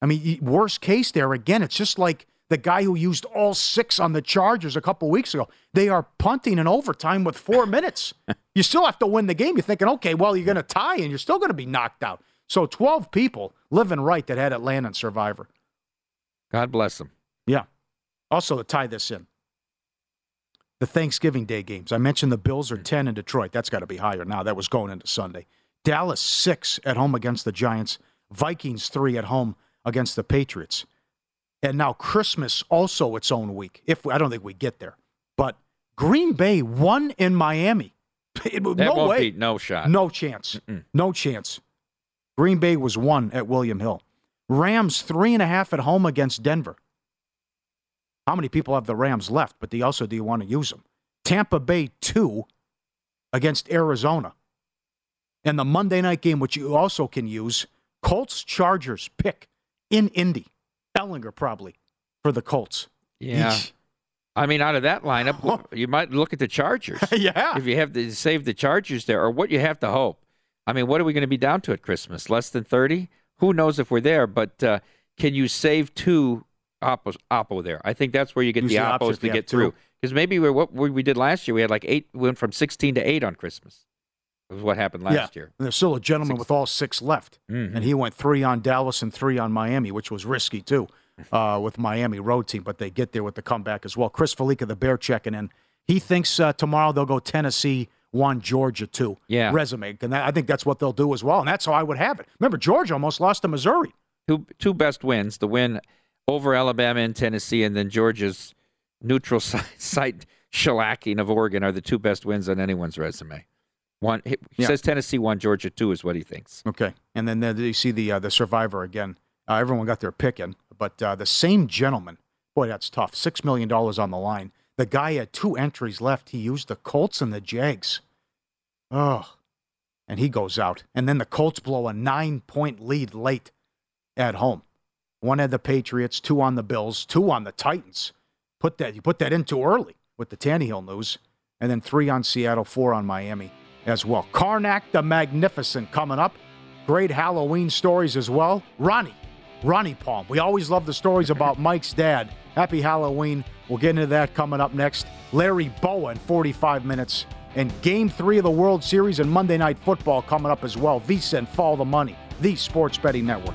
E: I mean, worst case there again, it's just like the guy who used all six on the Chargers a couple weeks ago. They are punting in overtime with four [laughs] minutes. You still have to win the game. You're thinking, okay, well, you're going to tie and you're still going to be knocked out. So 12 people living right that had Atlanta and Survivor.
G: God bless them.
E: Yeah. Also, to tie this in, the Thanksgiving Day games. I mentioned the Bills are 10 in Detroit. That's got to be higher now. That was going into Sunday. Dallas 6 at home against the Giants. Vikings 3 at home against the Patriots. And now Christmas also its own week. If we, I don't think we get there, but Green Bay one in Miami. [laughs]
G: It,
E: no
G: won't
E: way,
G: be, no shot,
E: no chance,
G: Mm-mm.
E: no chance. Green Bay was one at William Hill. Rams three and a half at home against Denver. How many people have the Rams left? But they also do you want to use them? Tampa Bay two against Arizona. And the Monday night game, which you also can use, Colts Chargers pick in Indy. Ehlinger probably for the Colts.
G: Yeah.
E: Eesh.
G: I mean, out of that lineup, [laughs] you might look at the Chargers. [laughs]
E: yeah.
G: If you have to save the Chargers there, or what you have to hope. I mean, what are we going to be down to at Christmas? Less than 30? Who knows if we're there, but uh, can you save two Oppo, Oppo there? I think that's where you get
E: Use
G: the
E: the
G: Oppos to get through. Because maybe we're, what we did last year, we had like eight, we went from 16 to 8 on Christmas. It was what happened last
E: yeah.
G: year.
E: And there's still a gentleman
G: Six.
E: with all six left.
G: Mhm.
E: And he went three on Dallas and three on Miami, which was risky too [laughs] uh, with Miami road team, but they get there with the comeback as well. Chris Fallica, the Bear, checking in. He thinks uh, tomorrow they'll go Tennessee one, Georgia two.
G: Yeah.
E: Resume. And that, I think that's what they'll do as well. And that's how I would have it. Remember, Georgia almost lost to Missouri.
G: Two, two best wins the win over Alabama and Tennessee, and then Georgia's neutral [laughs] site, shellacking of Oregon are the two best wins on anyone's resume. One he
E: Yeah.
G: says Tennessee won, Georgia two is what he thinks.
E: Okay. And then uh, you see the uh, the survivor again. Uh, everyone got their pick in, but uh, the same gentleman, boy, that's tough. Six million dollars on the line. The guy had two entries left. He used the Colts and the Jags. Oh, and he goes out. And then the Colts blow a nine point lead late at home. One had the Patriots, two on the Bills, two on the Titans. Put that you put that in too early with the Tannehill news, and then three on Seattle, four on Miami as well. Karnak the Magnificent coming up. Great Halloween stories as well. Ronnie, Ronnie Palm. We always love the stories about Mike's dad. Happy Halloween. We'll get into that coming up next. Larry Bowa, 45 minutes And game three of the World Series and Monday Night Football coming up as well. VSIN, Follow the money, the sports betting network.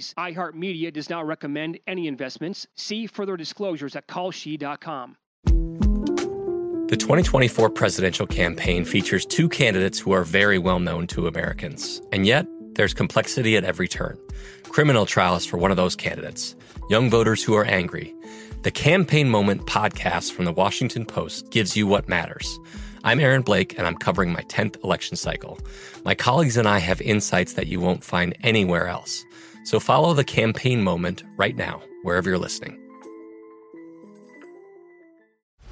A: iHeartMedia does not recommend any investments. See further disclosures at kalshi.com.
H: The 2024 presidential campaign features two candidates who are very well known to Americans. And yet, there's complexity at every turn. Criminal trials for one of those candidates, young voters who are angry. The Campaign Moment podcast from the Washington Post gives you what matters. I'm Aaron Blake, and I'm covering my 10th election cycle. My colleagues and I have insights that you won't find anywhere else. So follow the campaign moment right now, wherever you're listening.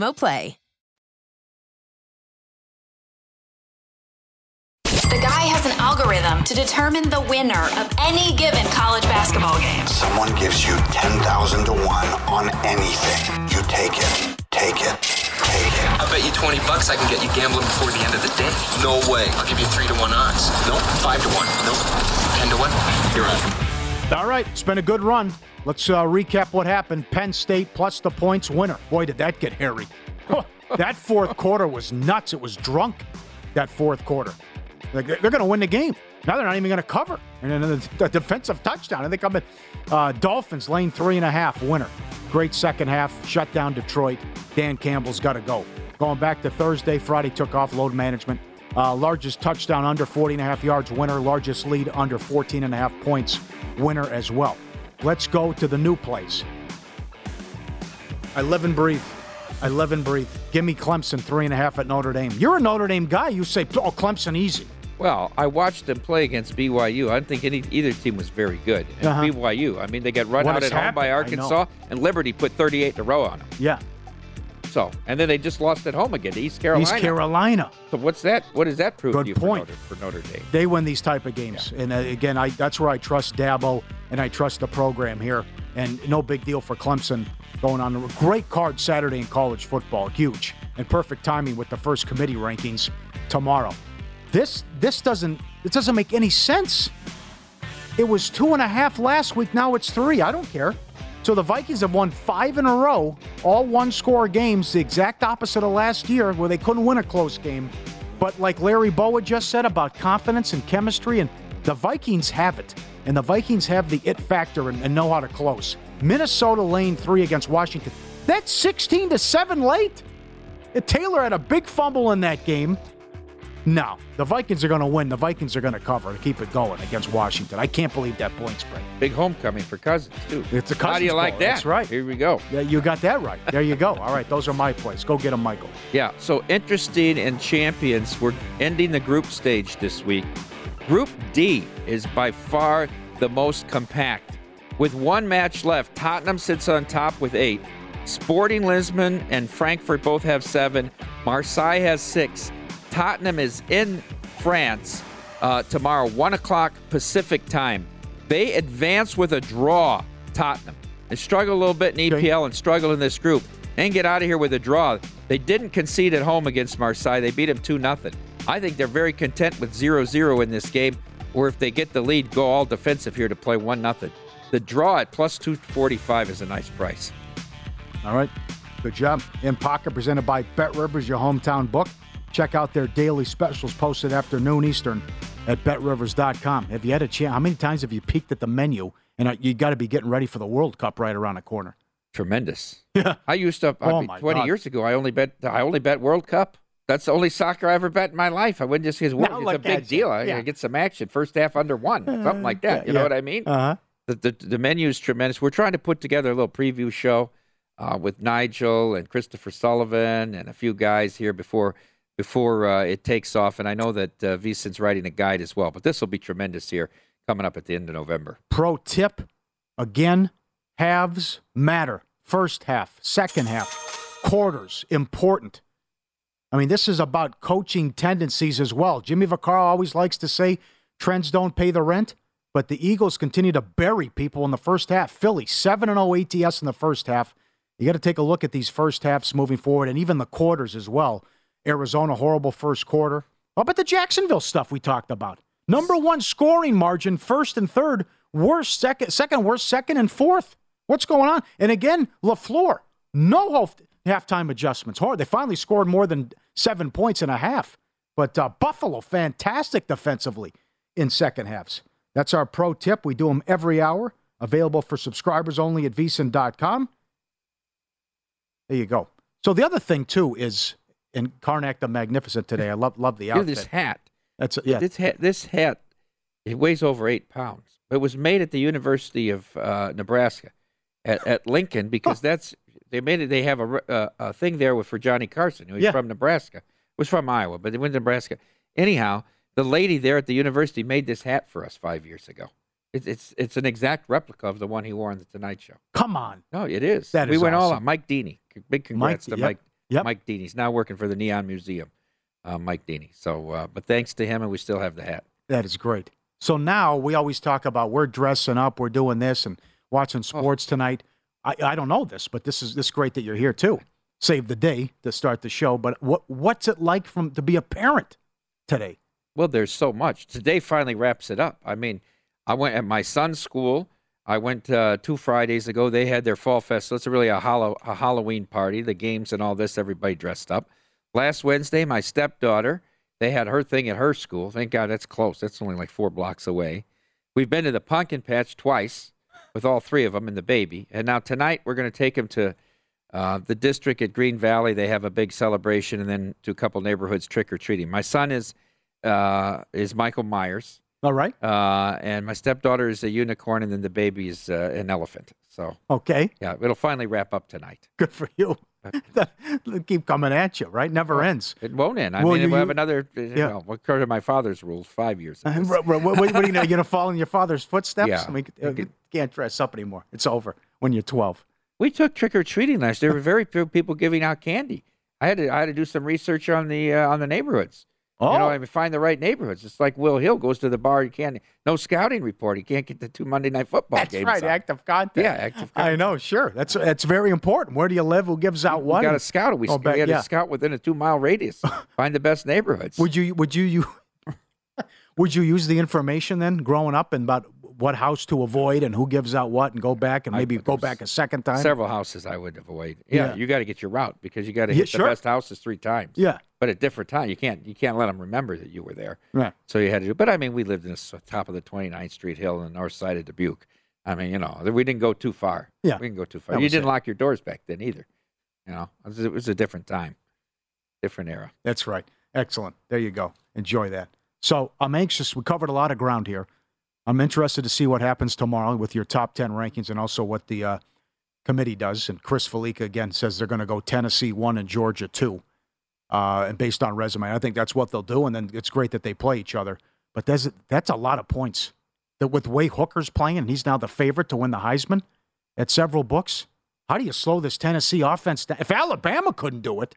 C: Play.
L: The guy has an algorithm to determine the winner of any given college basketball game.
M: Someone gives you 10,000 to 1 on anything. You take it. Take it. Take it.
N: I bet you 20 bucks I can get you gambling before the end of the day.
M: No way.
N: I'll give you 3 to 1 odds.
M: Nope.
N: 5 to 1. Nope. 10 to 1. You're on.
E: All right, it's been a good run. Let's uh, recap what happened. Penn State plus the points winner. Boy, did that get hairy. that fourth quarter was nuts. It was drunk, that fourth quarter. Like, they're going to win the game. Now they're not even going to cover. And then the, defensive touchdown. And they come in. Uh, Dolphins lane three and a half winner. Great second half. Shut down Detroit. Dan Campbell's got to go. Going back to Thursday, Friday took off load management. Uh, largest touchdown under 40 and a half yards winner. Largest lead under 14 and a half points winner as well. Let's go to the new place. I live and breathe. I live and breathe. Give me Clemson three and a half at Notre Dame. You're a Notre Dame guy. You say, oh, Clemson easy.
G: Well, I watched them play against BYU. I didn't think any either team was very good. And
E: Uh-huh.
G: BYU, I mean, they got run
E: What
G: out at home by
E: happened? I know.
G: Arkansas, and Liberty put 38 in a row on them.
E: Yeah.
G: So, and then they just lost at home again to East Carolina.
E: East Carolina.
G: So what's that? What does that prove
E: Good
G: to you
E: point.
G: For, Notre, for Notre Dame?
E: They win these type of games. And uh, again, I that's where I trust Dabo and I trust the program here. And no big deal for Clemson going on. a Great card Saturday in college football. Huge. And perfect timing with the first committee rankings tomorrow. This this doesn't it doesn't make any sense. It was two and a half last week. Now it's three. I don't care. So the Vikings have won five in a row, all one score games, the exact opposite of last year where they couldn't win a close game. But like Larry Bowa just said about confidence and chemistry, and the Vikings have it. And the Vikings have the it factor and, and know how to close. Minnesota lane three against Washington. That's 16 to 7 late. Taylor had a big fumble in that game. No, the Vikings are going to win. The Vikings are going to cover to keep it going against Washington. I can't believe that point spread.
G: Big homecoming for Cousins, too.
E: It's a Cousins.
G: How do you like that?
E: That's right.
G: Here we go.
E: Yeah, you got that right. There you go. All right, those are my plays. Go get them, Michael.
G: Yeah, so interesting in champions. We're ending the group stage this week. Group D is by far the most compact. With one match left, Tottenham sits on top with eight. Sporting Lisbon and Frankfurt both have seven. Marseille has six. Tottenham is in France uh, tomorrow, 1 o'clock Pacific time. They advance with a draw, Tottenham. They struggle a little bit in EPL and struggle in this group and get out of here with a draw. They didn't concede at home against Marseille. They beat them 2 0. I think they're very content with 0 0 in this game, or if they get the lead, go all defensive here to play 1 0. The draw at plus 245 is a nice price.
E: All right. Good job. In Pocket, presented by BetRivers, your hometown book. Check out their daily specials posted after noon Eastern at betrivers.com. Have you had a chance? How many times have you peeked at the menu and uh, you got to be getting ready for the World Cup right around the corner?
G: Tremendous. Yeah. I used to, I
E: Oh
G: mean, 20
E: God.
G: years ago, I only bet I only bet World Cup. That's the only soccer I ever bet in my life. I wouldn't just because it's a
E: look
G: big deal. I
E: Yeah.
G: I get some action. First half under one, something like that.
E: yeah,
G: you know what I mean?
E: Uh-huh.
G: The, the the menu is tremendous. We're trying to put together a little preview show uh, with Nigel and Christopher Sullivan and a few guys here before before uh, it takes off. And I know that uh, Vincent's writing a guide as well. But this will be tremendous here coming up at the end of November.
E: Pro tip again, halves matter. First half, second half, quarters, important. I mean, this is about coaching tendencies as well. Jimmy Vaccaro always likes to say trends don't pay the rent, but the Eagles continue to bury people in the first half. Philly, 7 0 ATS in the first half. You got to take a look at these first halves moving forward and even the quarters as well. Arizona, horrible first quarter. How about the Jacksonville stuff we talked about? Number one scoring margin, first and third, worst second, second worst, second and fourth. What's going on? And again, LaFleur, no half- halftime adjustments. Hard. They finally scored more than seven points and a half. But uh, Buffalo, fantastic defensively in second halves. That's our pro tip. We do them every hour. Available for subscribers only at vsin.com. There you go. So the other thing too is in Karnak the Magnificent today. I love love the
G: Look at this hat.
E: That's yeah.
G: This hat, this hat, it weighs over eight pounds. It was made at the University of uh, Nebraska, at, at Lincoln, because that's they made it. They have a, re- uh, a thing there with for Johnny Carson, who's
E: Yeah.
G: from Nebraska. Was from Iowa, but they went to Nebraska. Anyhow, the lady there at the university made this hat for us five years ago. It's it's it's an exact replica of the one he wore on the Tonight Show.
E: Come on.
G: No, it is.
E: That
G: we
E: is
G: went all
E: awesome.
G: out. Mike Deeney, big congrats
E: Mike,
G: to
E: yep,
G: Mike.
E: Yep.
G: Mike Deeney. He's now working for the Neon Museum. Uh, Mike Deeney. So, uh, but thanks to him, and we still have the hat.
E: That is great. So now we always talk about we're dressing up, we're doing this, and watching sports tonight. I, I don't know this, but this is this is great that you're here too. Save the day to start the show. But what what's it like from to be a parent today?
G: Well, there's so much. Today finally wraps it up. I mean, I went at my son's school. I went uh, two Fridays ago. They had their fall festival. It's really a, hollow, a Halloween party. The games and all this. Everybody dressed up. Last Wednesday, my stepdaughter. They had her thing at her school. Thank God that's close. That's only like four blocks away. We've been to the pumpkin patch twice with all three of them and the baby. And now tonight we're going to take them to uh, the district at Green Valley. They have a big celebration, and then to a couple neighborhoods trick or treating. My son is uh, is Michael Myers.
E: All right.
G: Uh, and my stepdaughter is a unicorn, and then the baby is uh, an elephant. So
E: Okay,
G: yeah, it'll finally wrap up tonight.
E: good for you. [laughs] Keep coming at you, right? Never ends.
G: It won't end. I
E: Well,
G: mean,
E: you-
G: we'll have another. uh,
E: Yeah.
G: Well, according to my father's rules, five years.
E: Uh, [laughs] what, what, what, are you going to fall in your father's footsteps?
G: Yeah.
E: I mean, uh, you can't dress up anymore. It's over when you're 12.
G: We took trick or treating last. There were very few people giving out candy. I had to I had to do some research on the uh, on the neighborhoods.
E: Oh.
G: You know, oh. I mean, find the right neighborhoods. It's like Will Hill goes to the bar. You can't no scouting report. He can't get the two Monday night football
E: That's
G: games.
E: right,
G: on.
E: active contact.
G: Yeah, active Contact.
E: I know, sure. That's that's very important. Where do you live? Who gives out
G: We
E: what?
G: got to scout. Oh, we,
E: Oh,
G: we had
E: yeah.
G: to scout within a two mile radius. [laughs] find the best neighborhoods.
E: Would you would you you [laughs] would you use the information then growing up and about what house to avoid and who gives out what and go back and
G: I-
E: maybe go back a second time?
G: Several houses I would avoid. Yeah,
E: Yeah.
G: you got to get your route because you got to
E: Yeah,
G: hit
E: sure.
G: the best houses three times.
E: Yeah.
G: But at different time you can't you can't let them remember that you were there.
E: Right.
G: So you had to do. But I mean, we lived in the top of the 29th Street Hill on the north side of Dubuque. I mean, you know, we didn't go too far.
E: Yeah.
G: we didn't go too far.
E: That
G: You didn't
E: it.
G: lock your doors back then either. You know, it was, it was a different time, different era.
E: That's right. Excellent. There you go. Enjoy that. So I'm anxious. We covered a lot of ground here. I'm interested to see what happens tomorrow with your top 10 rankings and also what the uh, committee does. And Chris Fallica, again, says they're going to go Tennessee 1 and Georgia 2. Uh, and based on resume, I think that's what they'll do. And then it's great that they play each other. But that's, that's a lot of points. That with way Hooker's playing, and he's now the favorite to win the Heisman at several books. How do you slow this Tennessee offense down? If Alabama couldn't do it,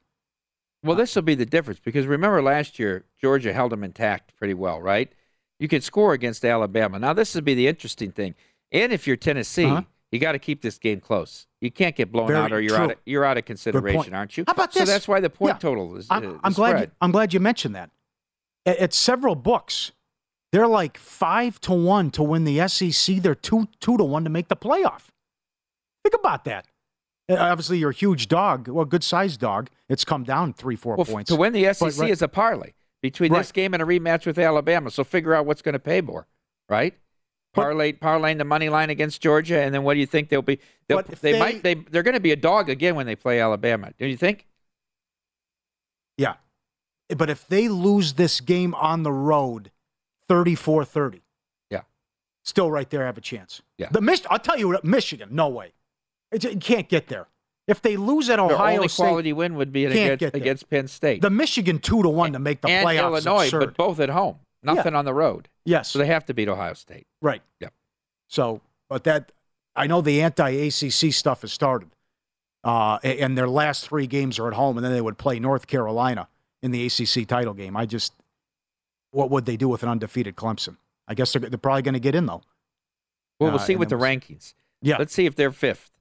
G: Well, this will be the difference because remember last year Georgia held them intact pretty well, right? You could score against Alabama. Now this would be the interesting thing. And if you're Tennessee,
E: Uh-huh.
G: you got to keep this game close. You can't get blown
E: Very
G: out, or you're
E: true.
G: out. Of, you're out of consideration, aren't you?
E: How about
G: So that's why the point
E: Yeah.
G: total is.
E: I'm,
G: uh,
E: I'm glad. You. I'm glad you mentioned that. At, at several books, they're like five to one to win the SEC. They're two two to one to make the playoff. Think about that. Uh, Obviously, you're a huge dog. Well, good sized dog. It's come down three, four
G: Well,
E: points
G: to win the
E: But,
G: SEC
E: right-
G: is a parlay between this game and a rematch with Alabama. So figure out what's going to pay more, right? Parlay, parlaying the money line against Georgia, and then what do you think they'll be? They'll, they,
E: they-
G: might. They they're going to be a dog again when they play Alabama. Do you think?
E: Yeah. But if they lose this game on the road 34 30,
G: Yeah.
E: still right there have a chance.
G: Yeah.
E: The Mich- I'll tell you what, Michigan, no way. It, you can't get there. If they lose at Ohio Their
G: only
E: State,
G: quality win would be against, against Penn State.
E: the Michigan 2 to 1 to make the
G: and
E: playoffs. is
G: Illinois,
E: absurd.
G: but both at home. Nothing on the road.
E: Yes.
G: So they have to beat Ohio State.
E: Right.
G: Yep.
E: So, but that I know the anti-ACC stuff has started, uh, and their last three games are at home, and then they would play North Carolina in the ACC title game. I just, what would they do with an undefeated Clemson? I guess they're, they're probably going to get in though.
G: Well, we'll
E: Uh,
G: see with the rankings.
E: Yeah.
G: Let's see if they're fifth.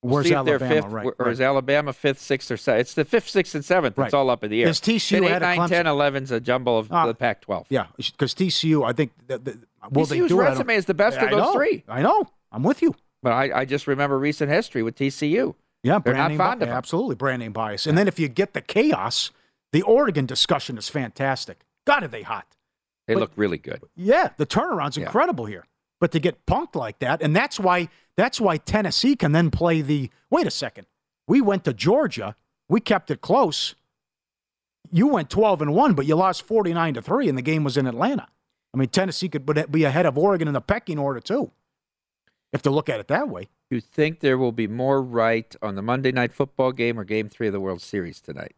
E: Where's
G: see if they're
E: Alabama?
G: fifth,
E: Right,
G: or
E: right.
G: is Alabama fifth, sixth, or seventh? It's the fifth, sixth, and seventh.
E: Right.
G: It's all up in the air.
E: Is TCU
G: Then eight,
E: ahead of
G: 10,
E: Clemson?
G: 11's a jumble of
E: Ah.
G: the Pac-12.
E: Yeah, because TCU, I think, that, that, will
G: TCU's
E: do? I don't-
G: resume is the best of those
E: know,
G: three.
E: I know. I'm with you.
G: But I, I just remember recent history with TCU.
E: Yeah,
G: They're not
E: brand name
G: fond
E: bi-
G: of
E: absolutely brand name bias. And then if you get the chaos, the Oregon discussion is fantastic. God, are they hot?
G: They
E: But-
G: look really good.
E: Yeah, the turnaround's
G: Yeah.
E: incredible here. But to get punked like that, and that's why that's why Tennessee can then play the wait a second. We went to Georgia, we kept it close. You went 12 and 1, but you lost 49 to 3 and the game was in Atlanta. I mean, Tennessee could be ahead of Oregon in the pecking order too. If to look at it that way.
G: You think there will be more right on the Monday night football game or game three of the World Series tonight?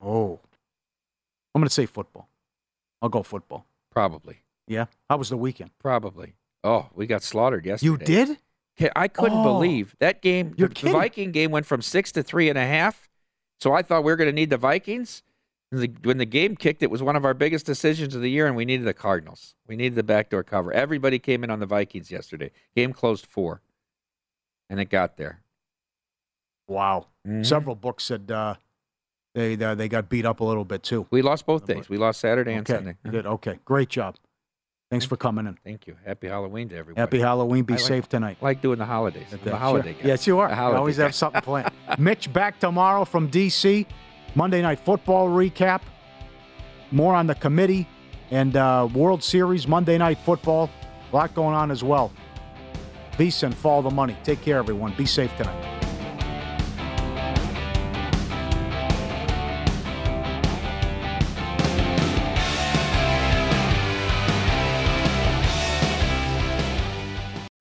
E: Oh. I'm going to say football. I'll go football.
G: Probably.
E: Yeah. How was the weekend?
G: Probably. Oh, we got slaughtered yesterday.
E: You did?
G: I couldn't
E: Oh.
G: believe that game.
E: You're
G: the, the. Viking game went from six to three and a half. So I thought we were going to need the Vikings. The- when the game kicked, it was one of our biggest decisions of the year, and we needed the Cardinals. We needed the backdoor cover. Everybody came in on the Vikings yesterday. Game closed four, and it got there.
E: Wow.
G: Mhm.
E: Several books said uh, they uh, they got beat up a little bit too.
G: We lost both days. We lost Saturday and
E: okay.
G: Sunday.
E: You did. Okay. Great job. Thanks for coming in.
G: Thank you. Happy Halloween to everybody.
E: Happy Halloween. Be
G: I like-
E: safe tonight.
G: I like doing the holidays. I'm
E: Sure.
G: holiday guy.
E: Yes, you are. Always
G: guy.
E: have something planned. [laughs] Mitch back tomorrow from D.C. Monday Night Football recap. More on the committee and uh, World Series Monday Night Football. A lot going on as well. VSIN follow the money. Take care, everyone. Be safe tonight.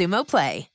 C: Xumo Play.